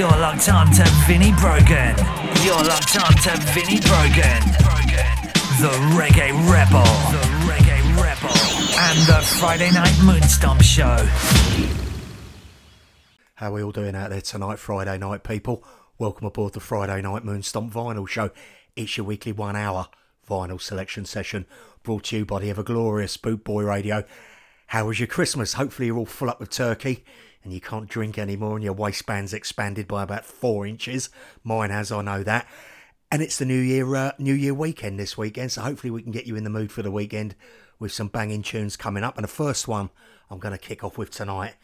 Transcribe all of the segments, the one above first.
You're locked on to Brogan. You're locked on to Brogan. The Reggae Rebel. The Reggae Rebel. And the Friday Night Moonstomp Show. How are we all doing out there tonight, Friday night, people? Welcome aboard the Friday Night Moonstomp Vinyl Show. It's your weekly one hour vinyl selection session brought to you by the ever glorious Boot Boy Radio. How was your Christmas? Hopefully, you're all full up with turkey and you can't drink anymore and your waistband's expanded by about four inches. Mine has, I know that. And it's the New Year uh, New Year weekend this weekend, so hopefully we can get you in the mood for the weekend with some banging tunes coming up. And the first one I'm going to kick off with tonight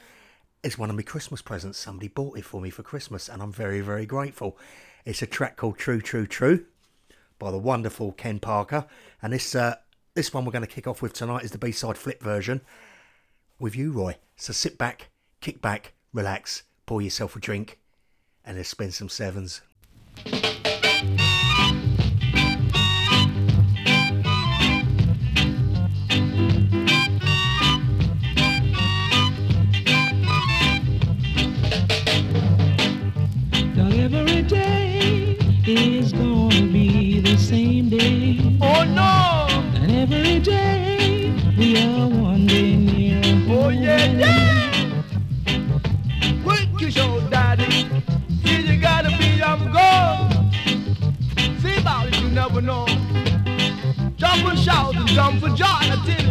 is one of my Christmas presents. Somebody bought it for me for Christmas, and I'm very, very grateful. It's a track called True, True, True by the wonderful Ken Parker. And this uh, this one we're going to kick off with tonight is the B-side flip version with U-Roy. So sit back, kick back, relax, pour yourself a drink, and let's spend some sevens. Jump for joy,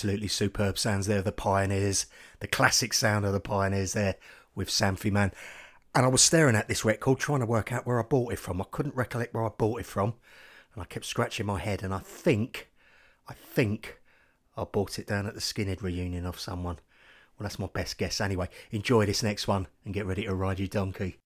absolutely superb sounds there, the Pioneers, the classic sound of the Pioneers there with Samfie Man. And I was staring at this record trying to work out where I bought it from. I couldn't recollect where I bought it from. And I kept scratching my head and I think, I think I bought it down at the Skinhead reunion of someone. Well, that's my best guess anyway. Enjoy this next one and get ready to ride your donkey.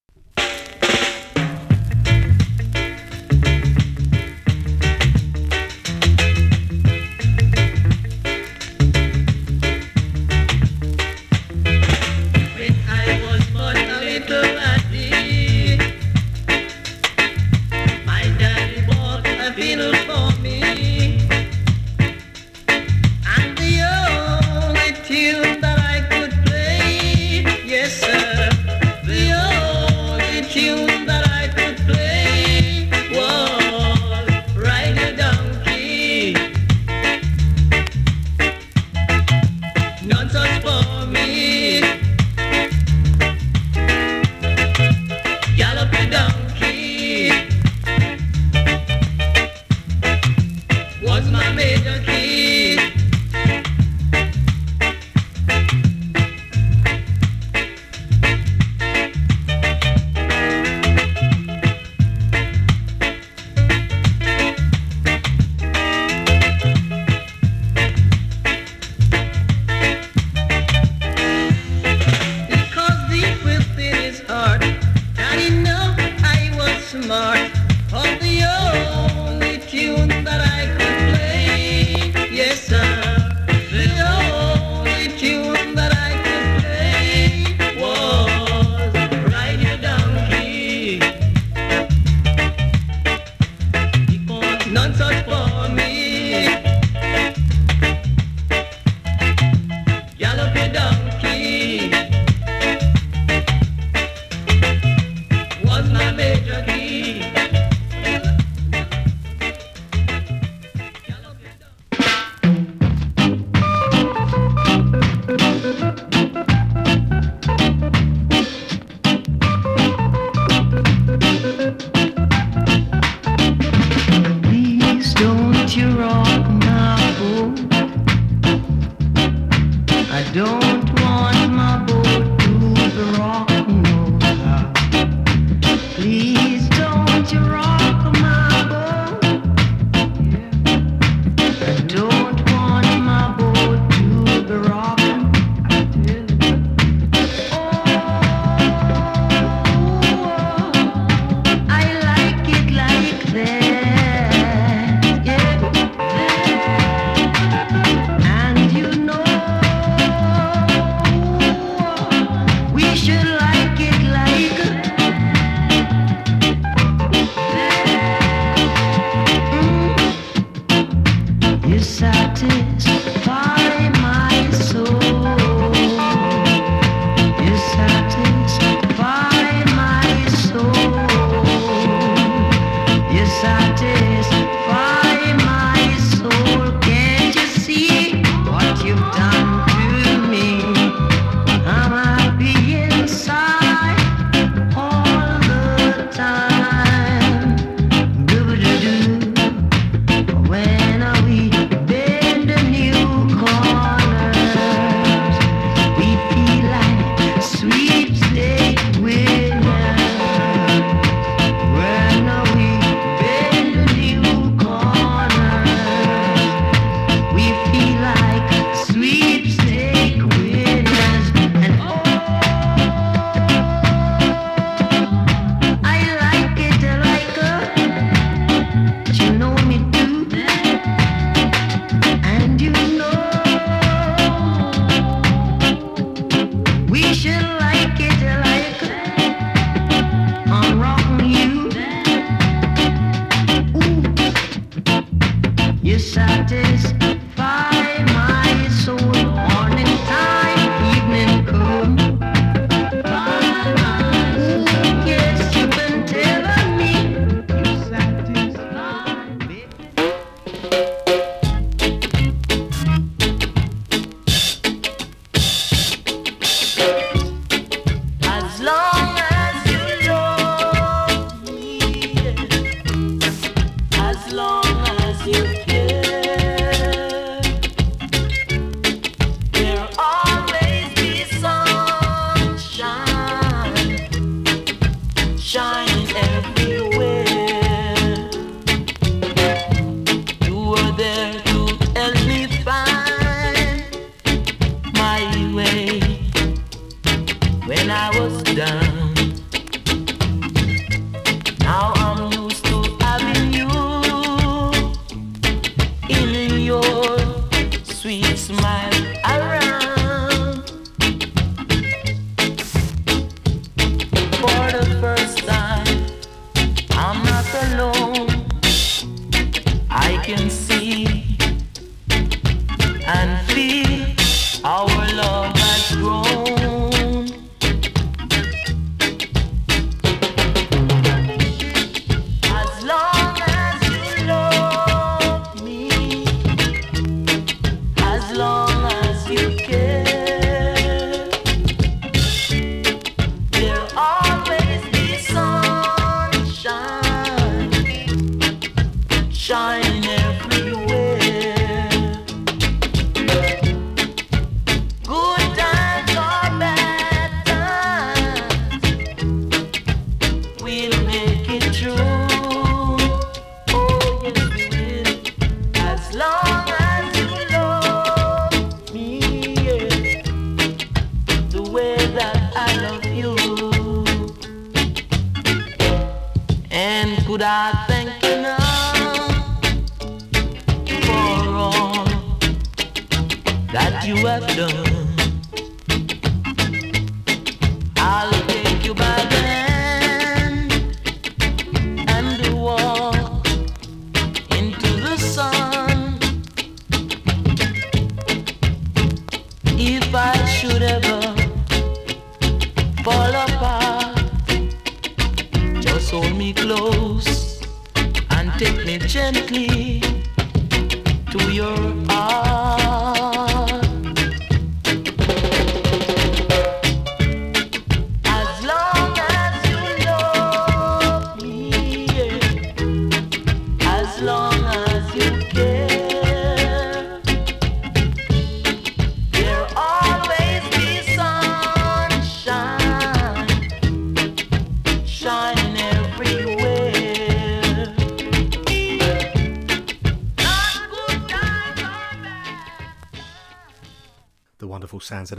Sounds of the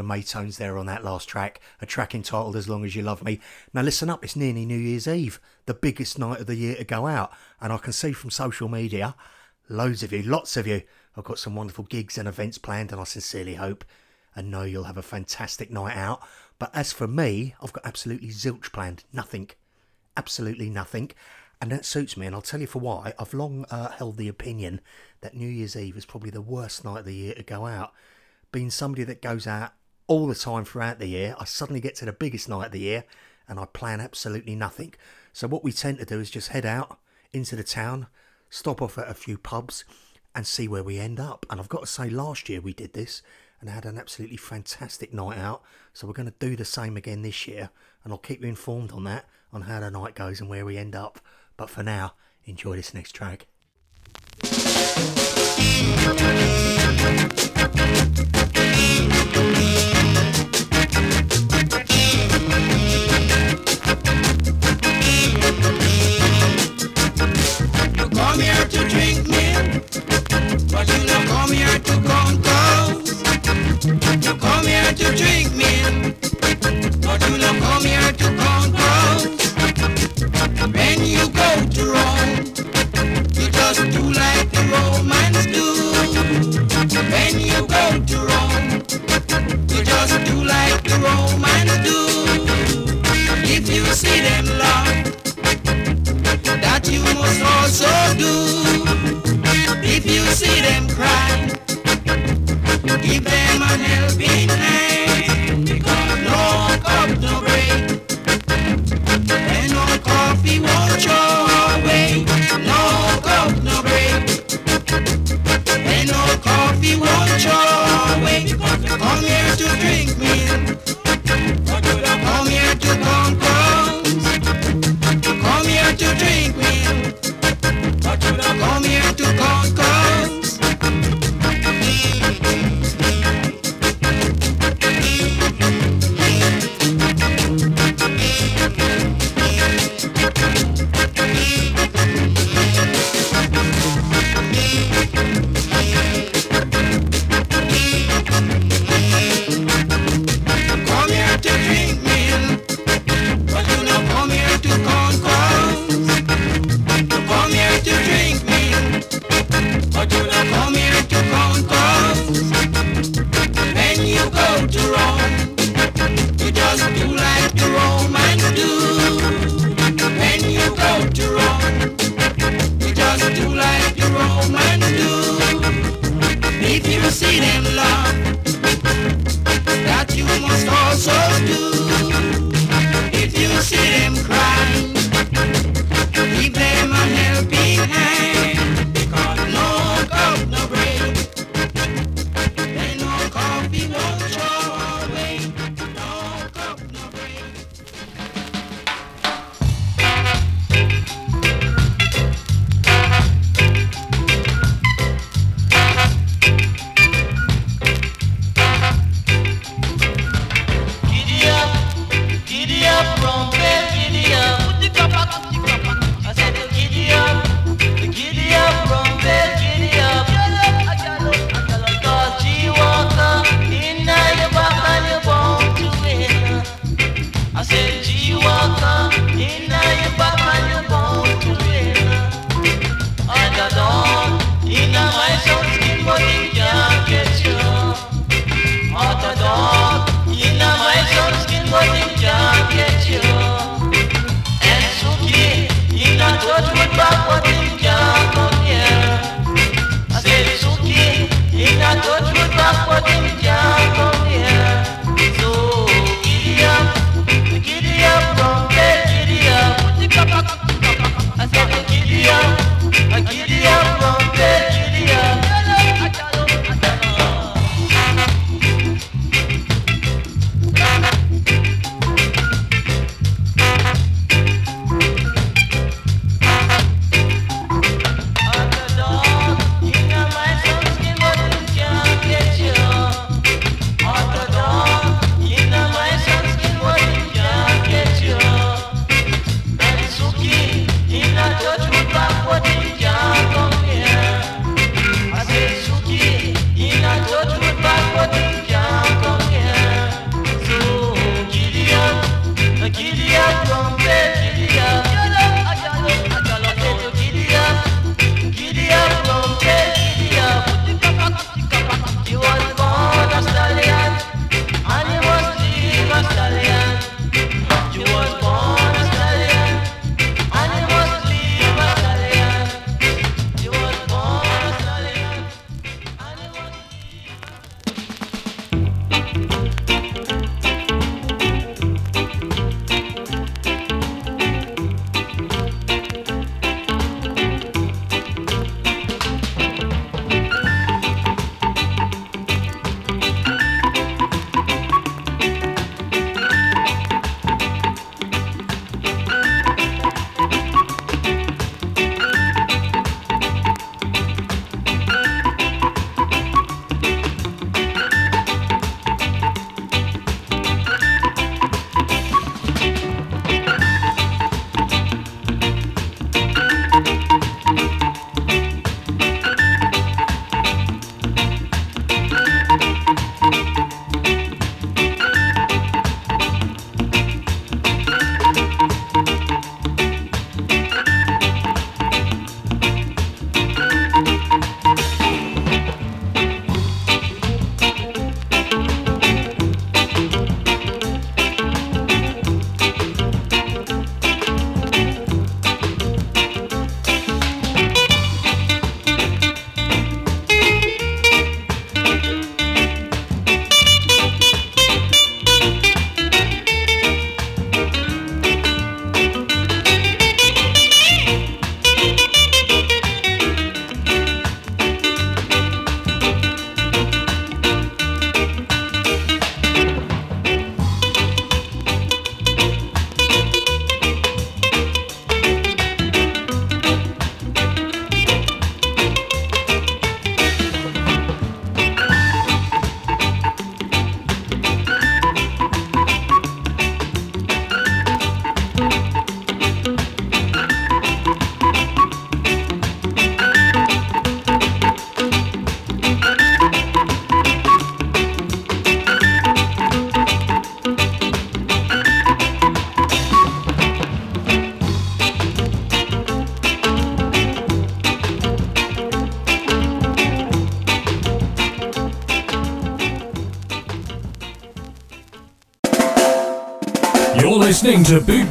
Maytones there on that last track, a track entitled As Long As You Love Me. Now listen up, it's nearly New Year's Eve, the biggest night of the year to go out, and I can see from social media, loads of you, lots of you, I've got some wonderful gigs and events planned, and I sincerely hope and know you'll have a fantastic night out. But as for me, I've got absolutely zilch planned, nothing, absolutely nothing. And that suits me, and I'll tell you for why. I've long uh, held the opinion that New Year's Eve is probably the worst night of the year to go out being somebody that goes out all the time throughout the year, I suddenly get to the biggest night of the year and I plan absolutely nothing. So what we tend to do is just head out into the town, stop off at a few pubs and see where we end up. And I've got to say last year we did this and had an absolutely fantastic night out. So we're going to do the same again this year and I'll keep you informed on that, on how the night goes and where we end up. But for now, enjoy this next track. To drink me, but you don't come here to When you go to Rome, you just do like the Romans do. When you go to Rome, you just do like the Romans do. If you see them love that you must also do. If you see them cry, give them an helping hand. Coffee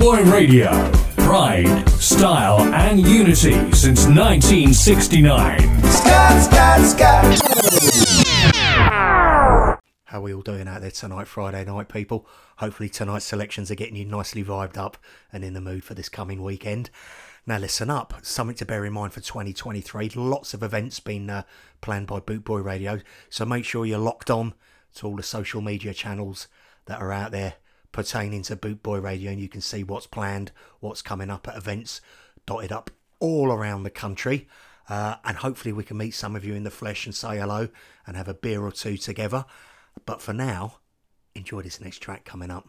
Boy Radio. Pride, style, and unity since 1969. How are we all doing out there tonight, Friday night, people? Hopefully, tonight's selections are getting you nicely vibed up and in the mood for this coming weekend. Now, listen up. Something to bear in mind for 2023. Lots of events been uh, planned by Bootboy Radio, so make sure you're locked on to all the social media channels that are out there pertaining to Bootboy Radio, and you can see what's planned, what's coming up at events dotted up all around the country. Uh, and hopefully, we can meet some of you in the flesh and say hello and have a beer or two together. But for now, enjoy this next track coming up.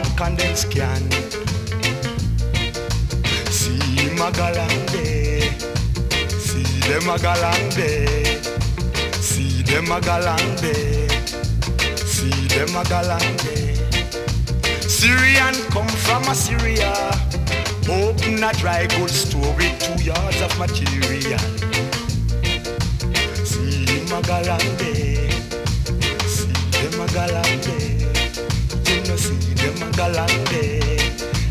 One condensed can. See day. See them day. See them a galang. See them a galang. Syrian come from Assyria. Open a dry goods store with two yards of material. See galang. See them a You see them a galang.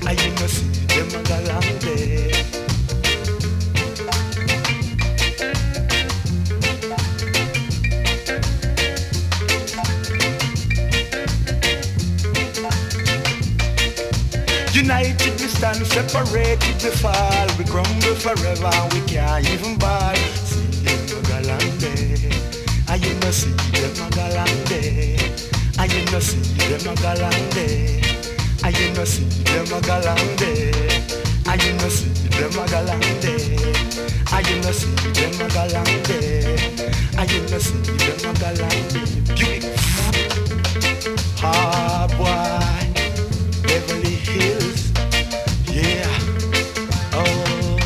I you know see them a galang. United we stand, separated we fall. We crumble forever, we can't even ball. See them a galante, and you know see them a galante, and you know see them a and you know see a and you know see a and you know see a and you know see a hard boy. Beverly Hills, yeah. Oh,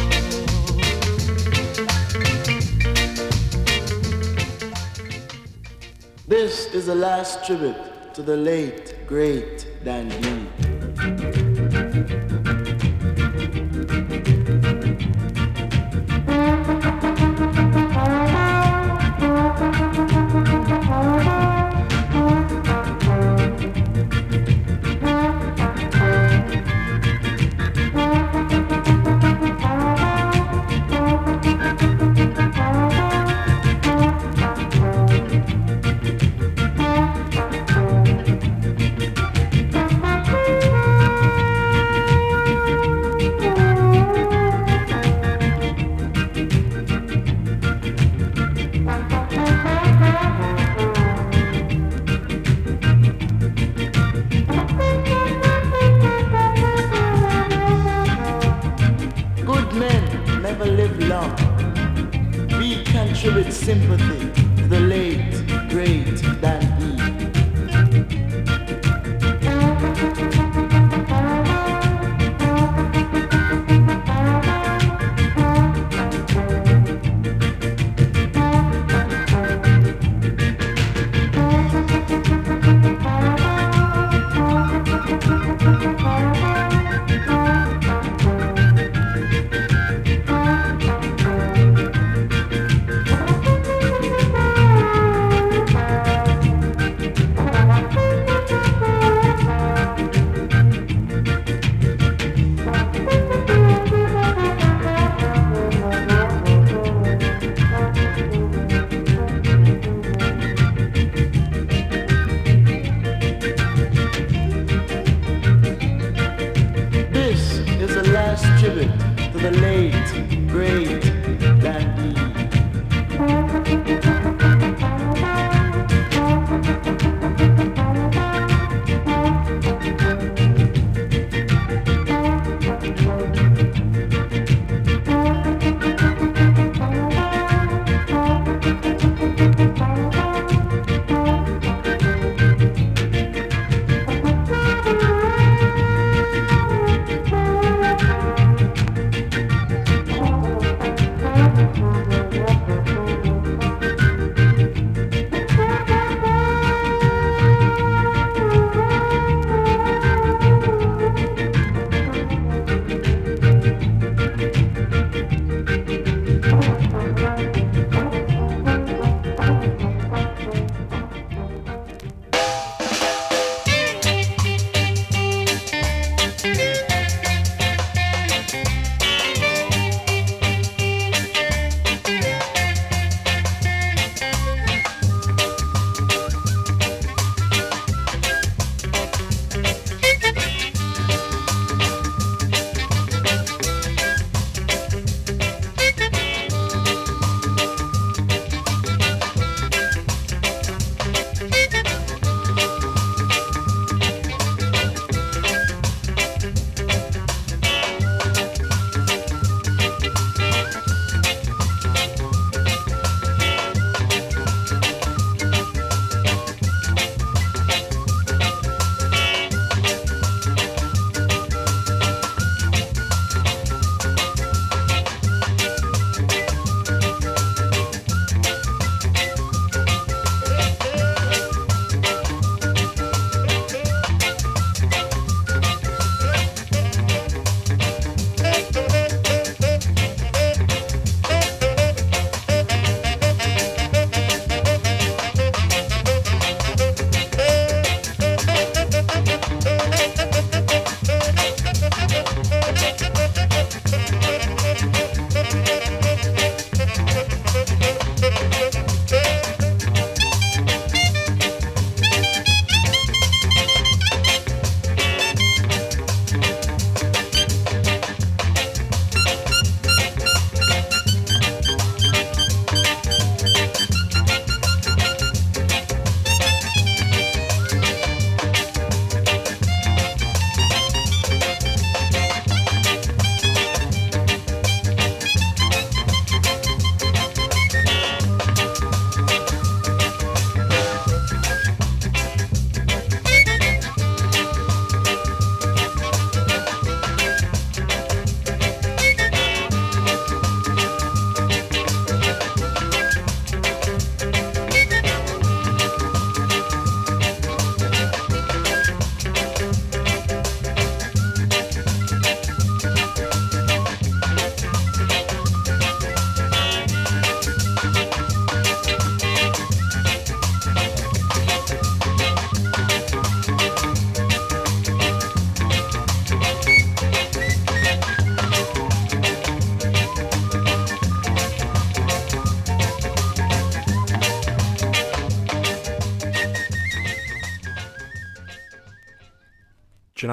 This is the last tribute to the late, great Dan B.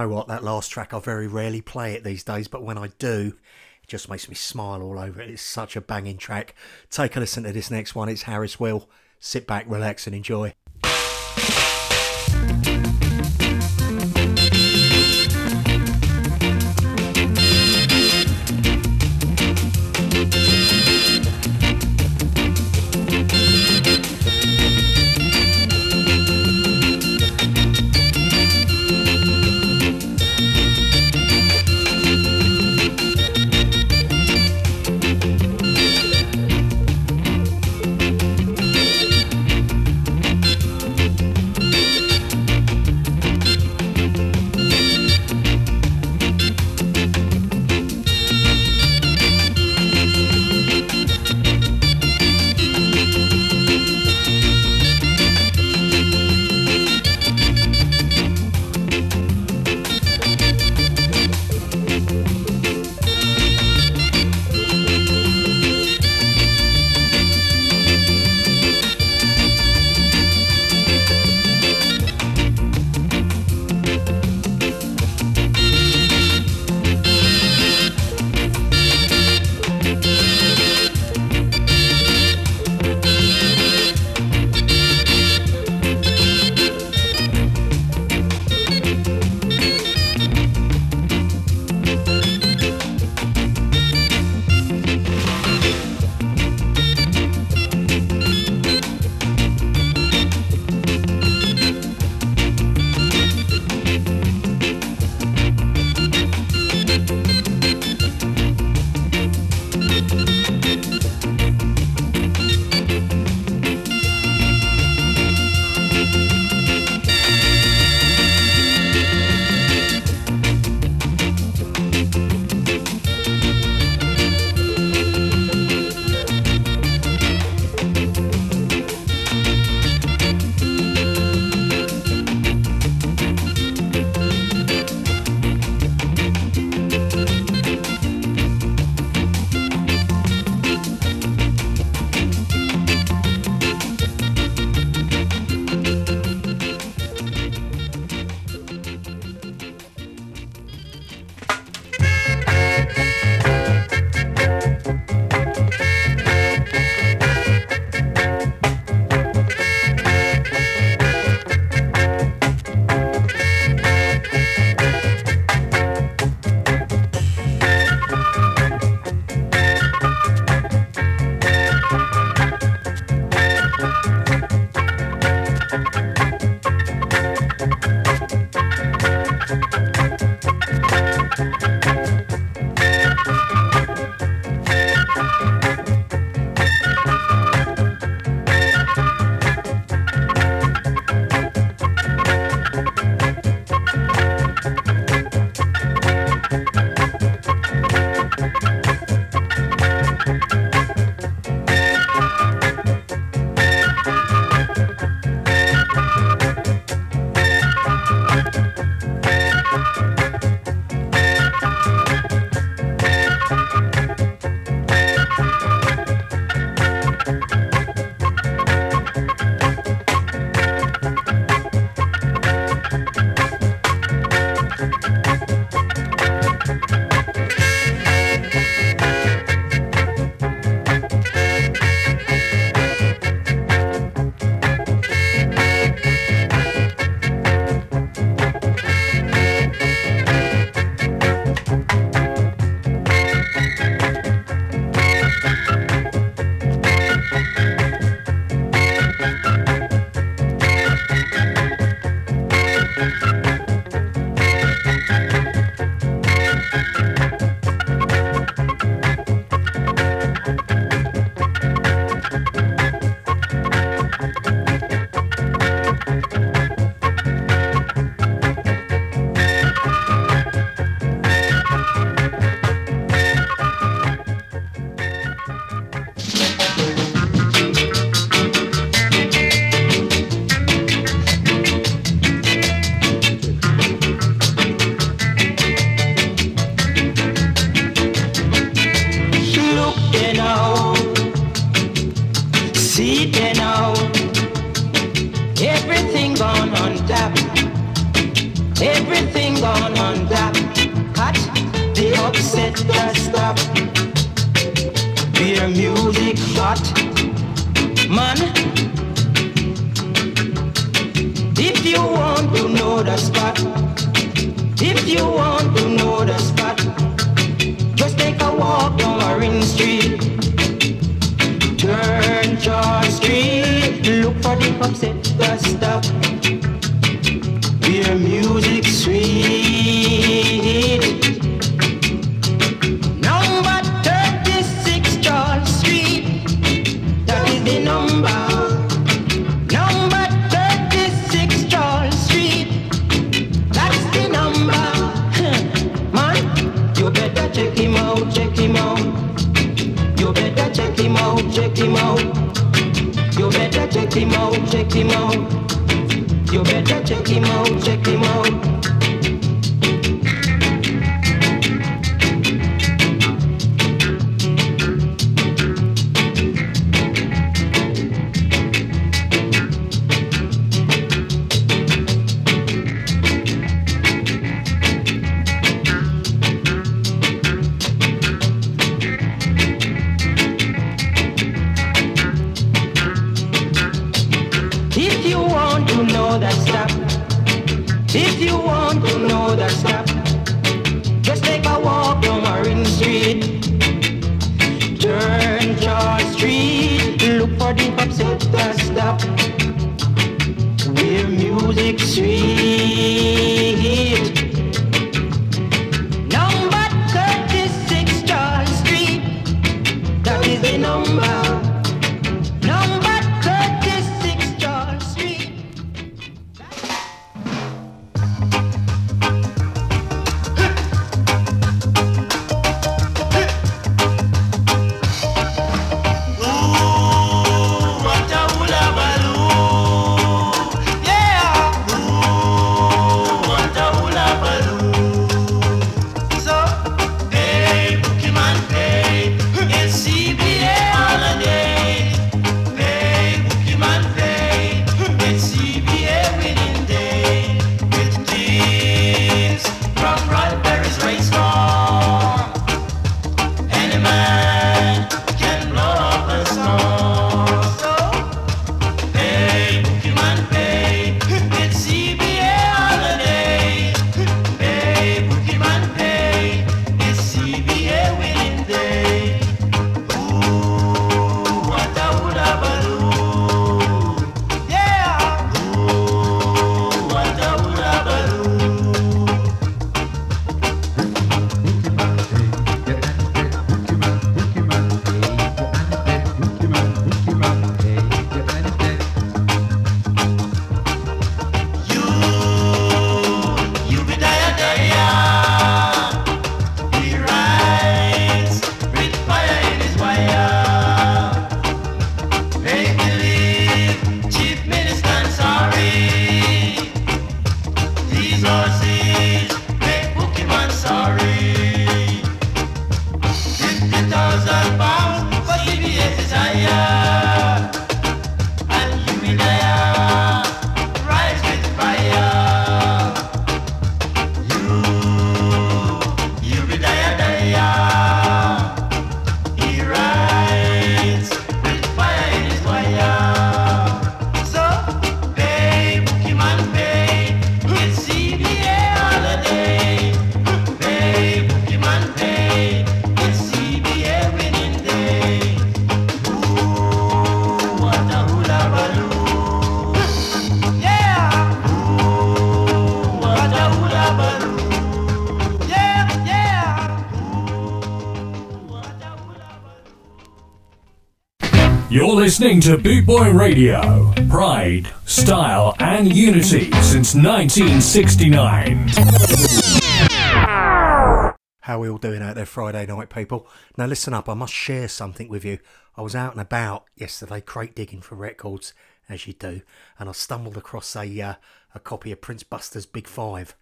know what? That last track, I very rarely play it these days, but when I do, it just makes me smile all over. It's such a banging track. Take a listen to this next one. It's Harris Will. Sit back, relax, and enjoy. suis listening to Boot Boy Radio. Pride, style, and unity since 1969. How are we all doing out there Friday night, people? Now, listen up, I must share something with you. I was out and about yesterday, crate digging for records, as you do, and I stumbled across a, uh, a copy of Prince Buster's Big Five,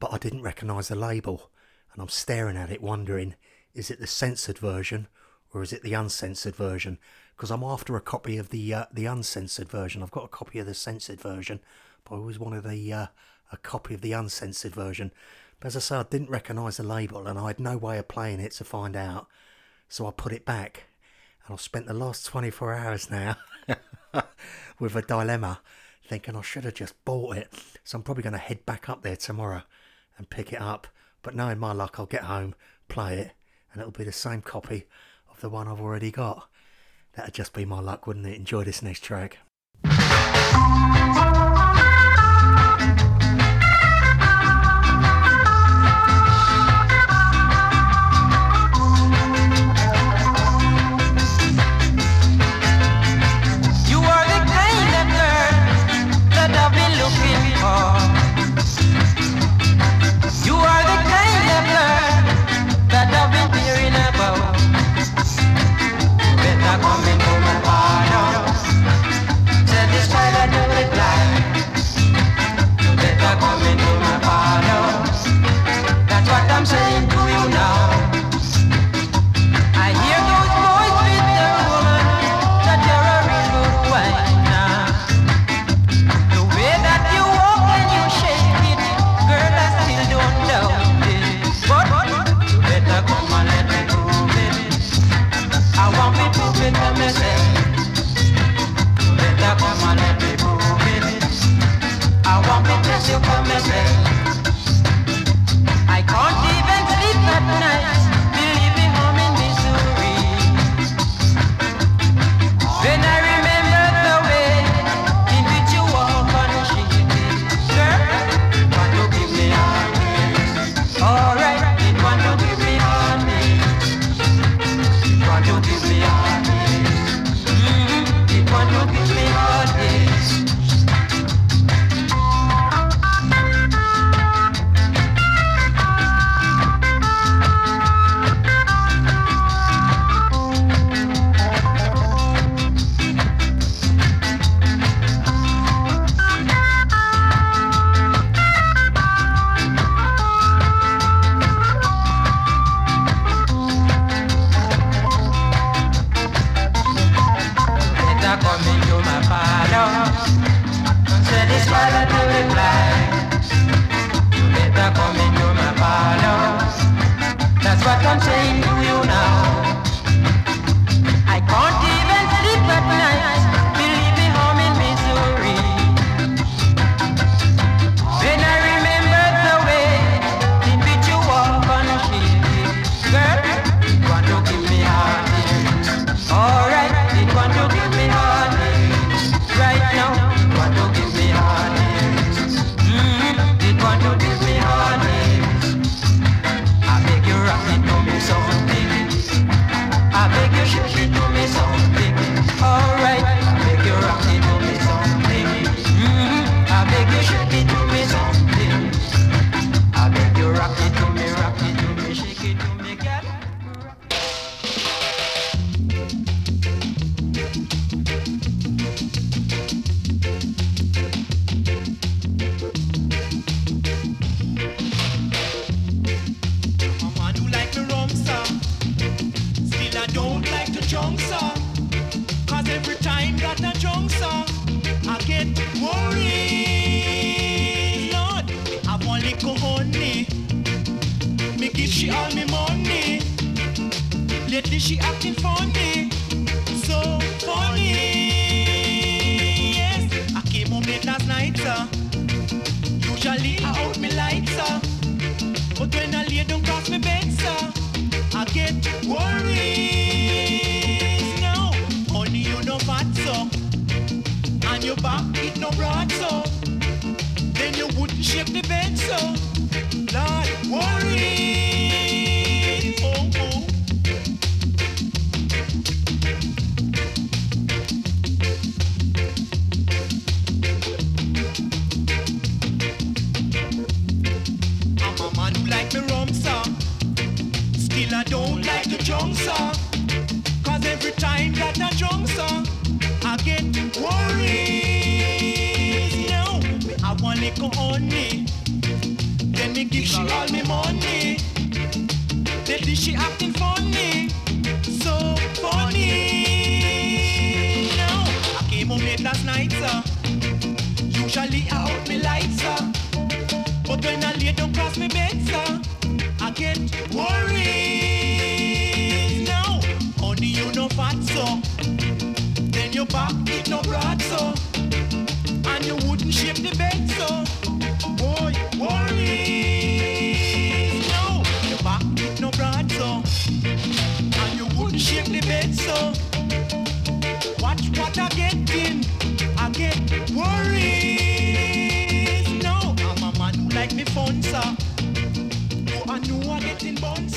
but I didn't recognise the label, and I'm staring at it, wondering is it the censored version or is it the uncensored version? because I'm after a copy of the uh, the uncensored version. I've got a copy of the censored version, but I always wanted a uh, a copy of the uncensored version. But as I say, I didn't recognise the label, and I had no way of playing it to find out, so I put it back. And I've spent the last 24 hours now with a dilemma, thinking I should have just bought it. So I'm probably going to head back up there tomorrow and pick it up. But knowing my luck, I'll get home, play it, and it'll be the same copy of the one I've already got. That'd just be my luck, wouldn't it? Enjoy this next track. I out me. But when cross my bed, sir, I get worried. Now, honey, you no fat. And your back, it no broad. Then you wouldn't the bed, so. Lord, worry. Cause every time that a junk song, I get worried. Now, me have one little honey. Then me give she all me money. Lately she acting funny. So funny. Now, I came home late last night, sir. Usually I out me lights, sir. But when I lay down cross me bed, sir, your back did no broad so, and you wouldn't shape the bed so. Boy, worries no, your back did no broad so, and you wouldn't shape the bed so. Watch what I get in, I get worries no. I'm a man who like me fun sir, oh I know I get in bun.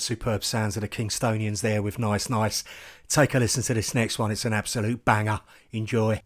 superb sounds of the Kingstonians there with Nice Nice. Take a listen to this next one, it's an absolute banger. Enjoy.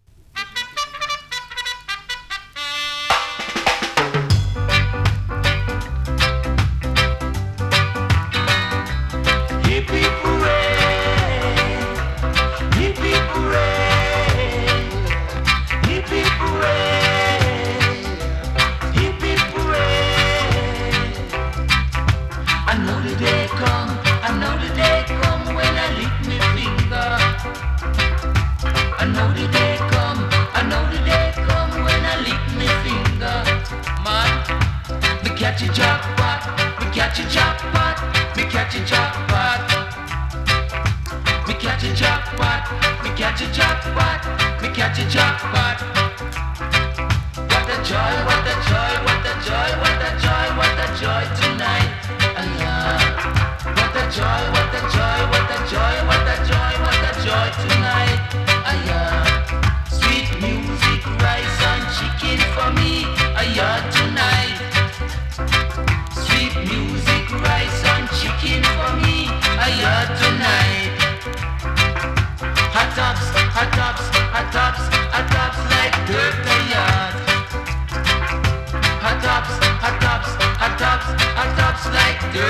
Well,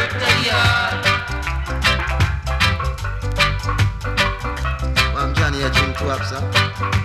I'm Johnny Jim Twapsa.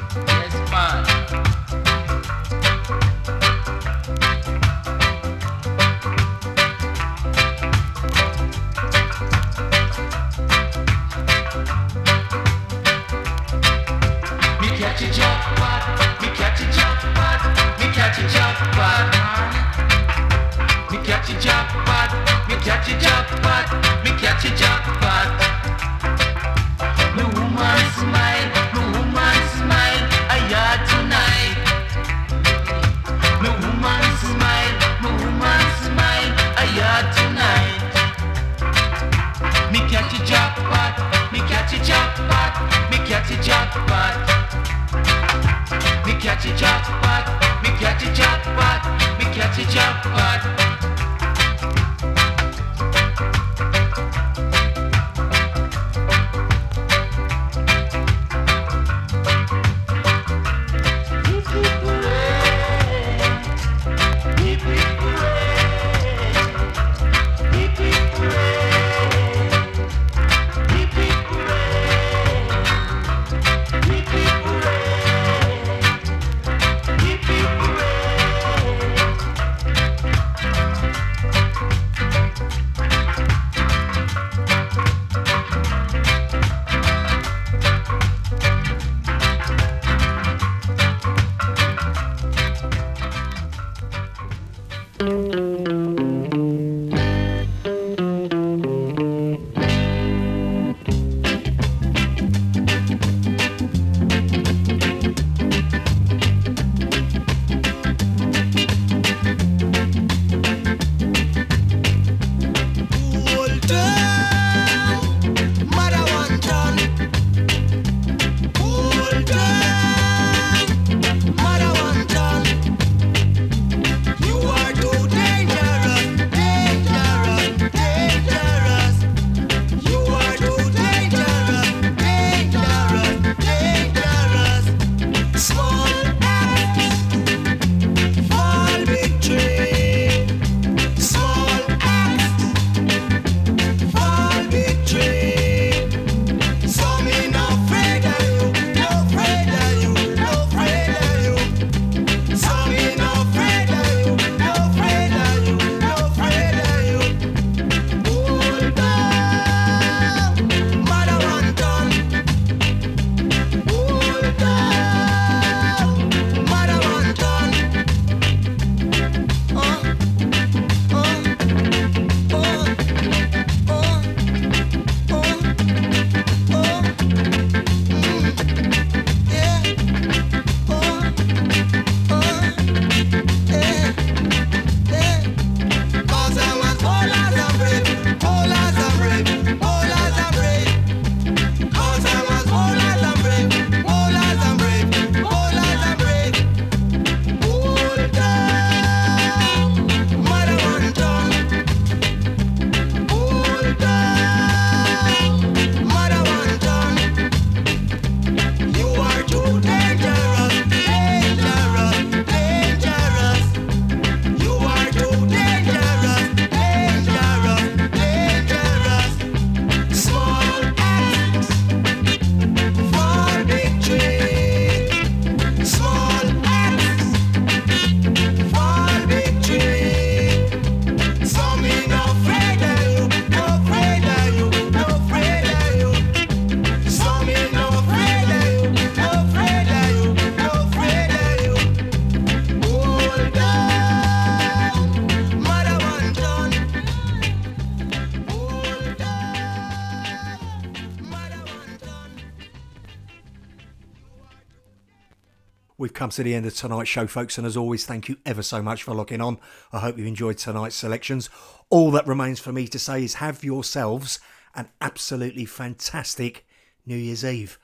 Come to the end of tonight's show, folks, and as always, thank you ever so much for locking on. I hope you enjoyed tonight's selections. All that remains for me to say is have yourselves an absolutely fantastic New Year's Eve.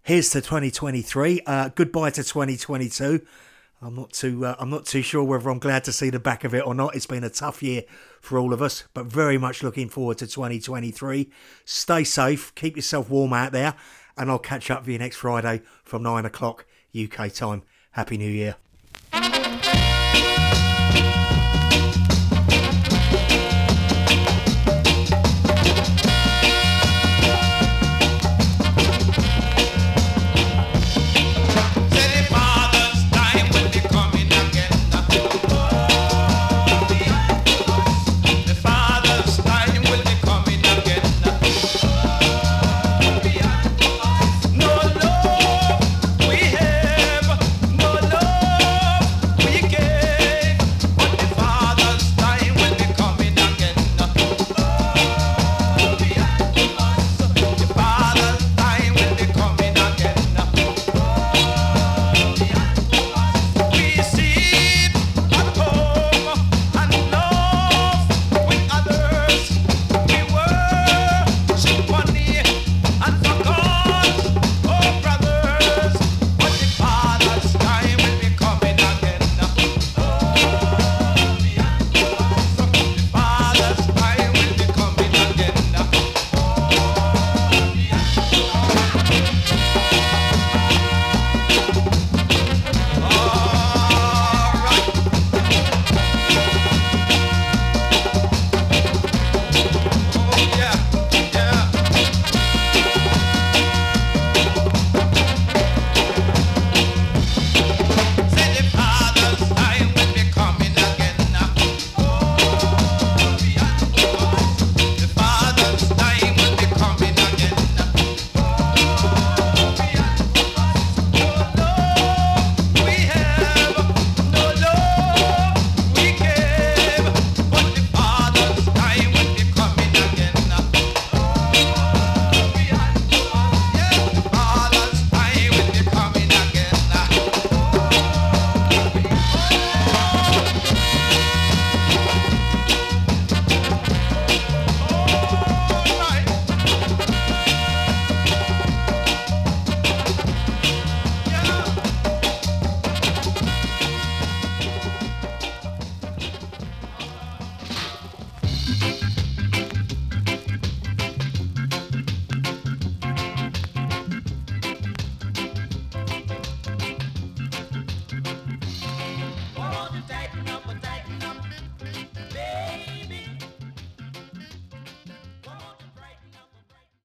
Here's to 2023. Uh, goodbye to 2022. I'm not too. Uh, I'm not too sure whether I'm glad to see the back of it or not. It's been a tough year for all of us, but very much looking forward to 2023. Stay safe, keep yourself warm out there, and I'll catch up with you next Friday from nine o'clock UK time. Happy New Year.